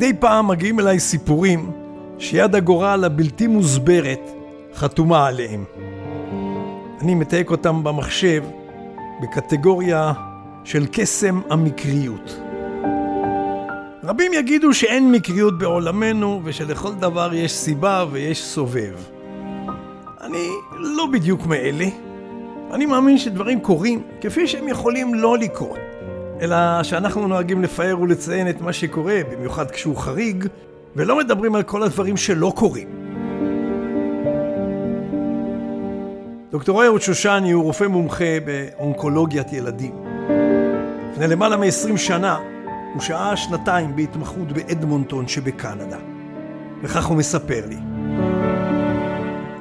מדי פעם מגיעים אליי סיפורים שיד הגורל הבלתי מוסברת חתומה עליהם. אני מתייק אותם במחשב בקטגוריה של קסם המקריות. רבים יגידו שאין מקריות בעולמנו ושלכל דבר יש סיבה ויש סובב. אני לא בדיוק מאלה. אני מאמין שדברים קורים כפי שהם יכולים לא לקרות, אלא שאנחנו נוהגים לפאר ולציין את מה שקורה, במיוחד כשהוא חריג, ולא מדברים על כל הדברים שלא קורים. דוקטור אהוד שושני הוא רופא מומחה באונקולוגיית ילדים. לפני למעלה מ-20 שנה הוא שהה שנתיים בהתמחות באדמונטון שבקנדה. וכך הוא מספר לי.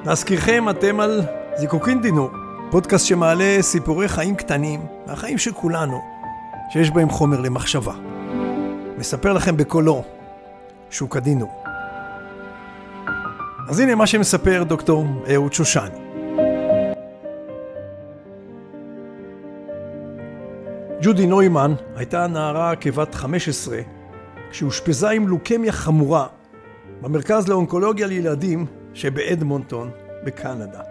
להזכירכם, אתם על זיקוקין דינור, פודקאסט שמעלה סיפורי חיים קטנים, מהחיים של כולנו, שיש בהם חומר למחשבה. מספר לכם בקולו, שוק הדינור. אז הנה מה שמספר דוקטור אהוד שושני. ג'ודי נוימן הייתה נערה כבת 15 כשאושפזה עם לוקמיה חמורה במרכז לאונקולוגיה לילדים שבאדמונטון בקנדה,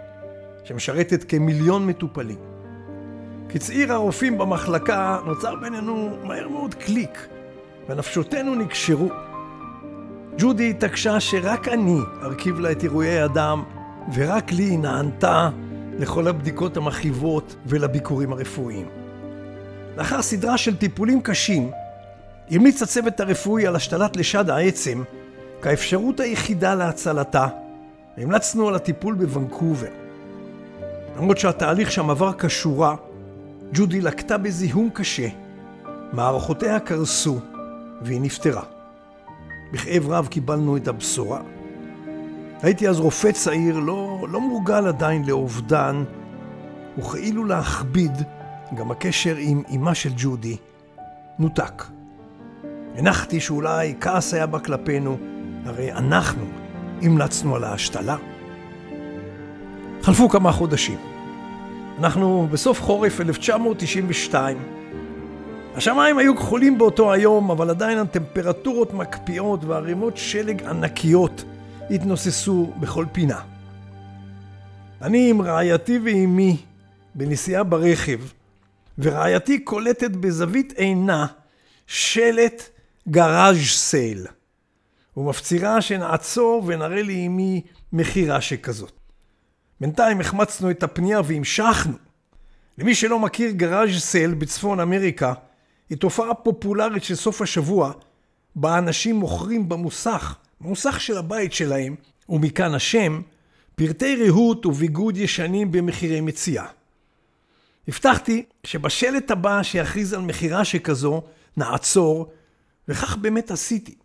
שמשרתת כמיליון מטופלים. כצעיר הרופאים במחלקה נוצר בינינו מהר מאוד קליק, ונפשותינו נקשרו. ג'ודי התעקשה שרק אני ארכיב לה את אירועי הדם, ורק לי נענתה לכל הבדיקות המכאיבות ולביקורים הרפואיים. לאחר סדרה של טיפולים קשים, המליץ הצוות הרפואי על השתלת לשד העצם כאפשרות היחידה להצלתה, והמלצנו על הטיפול בוונקובר. למרות שהתהליך שם עבר כשורה, ג'ודי לקטה בזיהום קשה, מערכותיה קרסו, והיא נפטרה. בכאב רב קיבלנו את הבשורה. הייתי אז רופא צעיר, לא, לא מורגל עדיין לאובדן, וכאילו להכביד גם הקשר עם אמה של ג'ודי נותק. הנחתי שאולי כעס היה בה כלפינו, הרי אנחנו המלצנו על ההשתלה. חלפו כמה חודשים. אנחנו בסוף חורף 1992. השמיים היו כחולים באותו היום, אבל עדיין הטמפרטורות מקפיאות וערימות שלג ענקיות התנוססו בכל פינה. אני עם רעייתי ואימי בנסיעה ברכב, ורעייתי קולטת בזווית עינה שלט גראז' סייל, ומפצירה שנעצור ונראה לי אמי מכירה שכזאת. בינתיים החמצנו את הפנייה והמשכנו. למי שלא מכיר גראז' סייל בצפון אמריקה, היא תופעה פופולרית של סוף השבוע, בה אנשים מוכרים במוסך, במוסך של הבית שלהם, ומכאן השם, פרטי ריהוט וביגוד ישנים במחירי מציאה. הבטחתי שבשלט הבא שיכריז על מכירה שכזו, נעצור, וכך באמת עשיתי.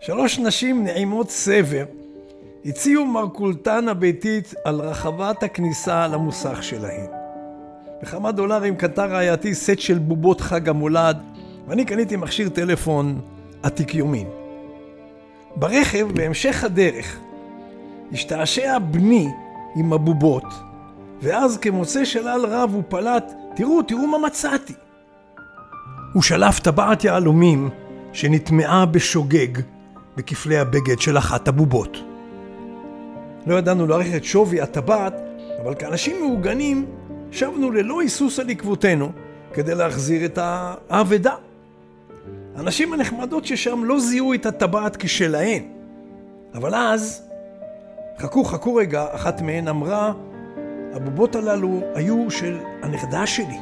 שלוש נשים נעימות סבר הציעו מרכולתן הביתית על רחבת הכניסה למוסך שלהן. בכמה דולרים קנתה רעייתי סט של בובות חג המולד, ואני קניתי מכשיר טלפון עתיק יומין. ברכב, בהמשך הדרך, השתעשע בני עם הבובות, ואז כמוצא שלל רב הוא פלט, תראו, תראו מה מצאתי. הוא שלף טבעת יהלומים שנטמעה בשוגג בכפלי הבגד של אחת הבובות. לא ידענו להעריך את שווי הטבעת, אבל כאנשים מעוגנים שבנו ללא היסוס על עקבותינו כדי להחזיר את האבדה. הנשים הנחמדות ששם לא זיהו את הטבעת כשלהן. אבל אז, חכו חכו רגע, אחת מהן אמרה, הבובות הללו היו של הנכדה שלי.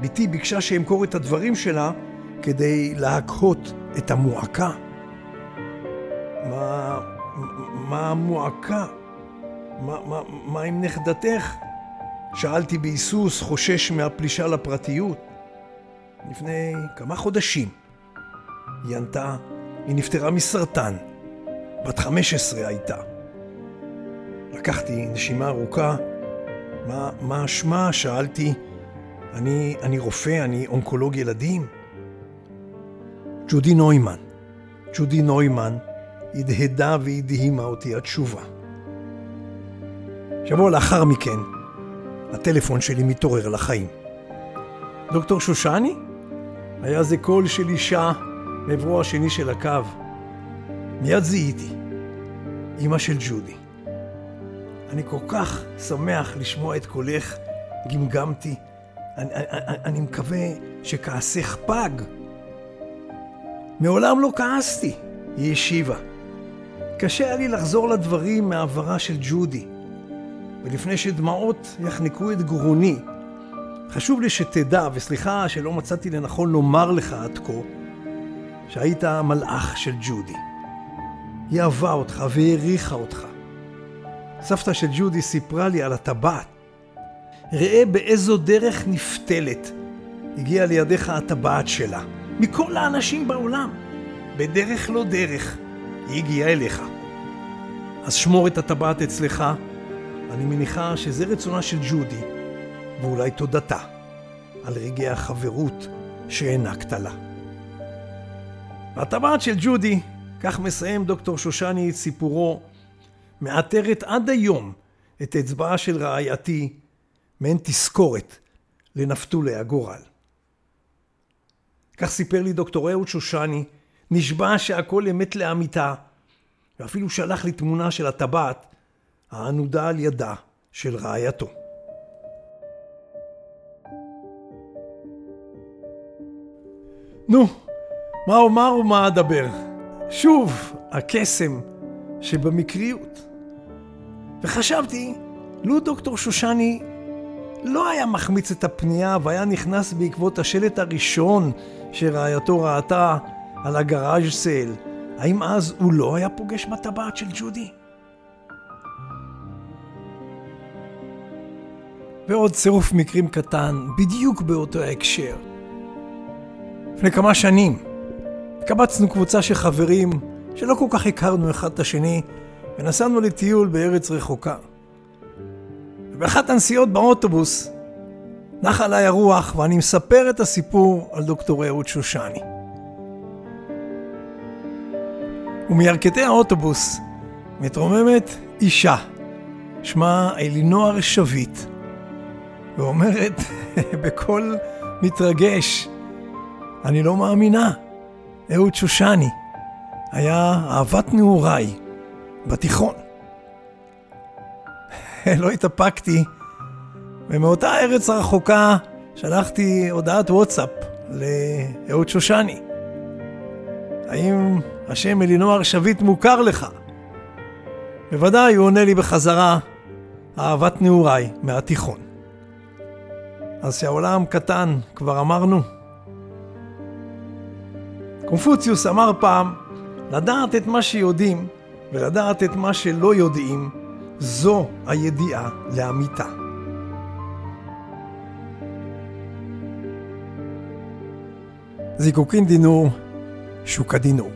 בתי ביקשה שאמכור את הדברים שלה כדי להקהות את המועקה. מה המועקה? מה, מה, מה עם נכדתך? שאלתי בהיסוס, חושש מהפלישה לפרטיות. לפני כמה חודשים היא ענתה, היא נפטרה מסרטן. בת 15 הייתה. לקחתי נשימה ארוכה. מה, מה שמה? שאלתי. אני, אני רופא, אני אונקולוג ילדים. ג'ודי נוימן. ג'ודי נוימן הדהדה והדהימה אותי התשובה. שבוע לאחר מכן, הטלפון שלי מתעורר לחיים. דוקטור שושני? היה זה קול של אישה מעברו השני של הקו. מיד זיהיתי, אמא של ג'ודי. אני כל כך שמח לשמוע את קולך, גמגמתי. אני, אני, אני מקווה שכעסך פג. מעולם לא כעסתי, היא השיבה. קשה היה לי לחזור לדברים מעברה של ג'ודי, ולפני שדמעות יחנקו את גרוני, חשוב לי שתדע, וסליחה שלא מצאתי לנכון לומר לך עד כה, שהיית המלאך של ג'ודי. היא אהבה אותך והעריכה אותך. סבתא של ג'ודי סיפרה לי על הטבעת. ראה באיזו דרך נפתלת הגיעה לידיך הטבעת שלה, מכל האנשים בעולם. בדרך לא דרך, היא הגיעה אליך. אז שמור את הטבעת אצלך, אני מניחה שזה רצונה של ג'ודי, ואולי תודתה על רגעי החברות שהענקת לה. והטבעת של ג'ודי, כך מסיים דוקטור שושני את סיפורו, מאתרת עד היום את אצבעה של רעייתי, מעין תזכורת לנפתולי הגורל. כך סיפר לי דוקטור אהוד שושני, נשבע שהכל אמת לאמיתה, ואפילו שלח לי תמונה של הטבעת הענודה על ידה של רעייתו. נו, מה אומר ומה אדבר? שוב, הקסם שבמקריות. וחשבתי, לו דוקטור שושני לא היה מחמיץ את הפנייה והיה נכנס בעקבות השלט הראשון שרעייתו ראתה על הגראז' סייל, האם אז הוא לא היה פוגש בטבעת של ג'ודי? ועוד צירוף מקרים קטן, בדיוק באותו ההקשר. לפני כמה שנים קבצנו קבוצה של חברים שלא כל כך הכרנו אחד את השני ונסענו לטיול בארץ רחוקה. ובאחת הנסיעות באוטובוס נחה עליי הרוח ואני מספר את הסיפור על דוקטור אהוד שושני. ומירכתי האוטובוס מתרוממת אישה, שמה אלינוער שביט, ואומרת בקול מתרגש, אני לא מאמינה, אהוד שושני היה אהבת נעוריי בתיכון. לא התאפקתי, ומאותה ארץ הרחוקה שלחתי הודעת וואטסאפ לאהוד שושני. האם השם אלינוער שביט מוכר לך? בוודאי, הוא עונה לי בחזרה, אהבת נעוריי מהתיכון. אז שהעולם קטן, כבר אמרנו. קונפוציוס אמר פעם, לדעת את מה שיודעים ולדעת את מה שלא יודעים, זו הידיעה לאמיתה. זיקוקין דינור, שוקה דינור.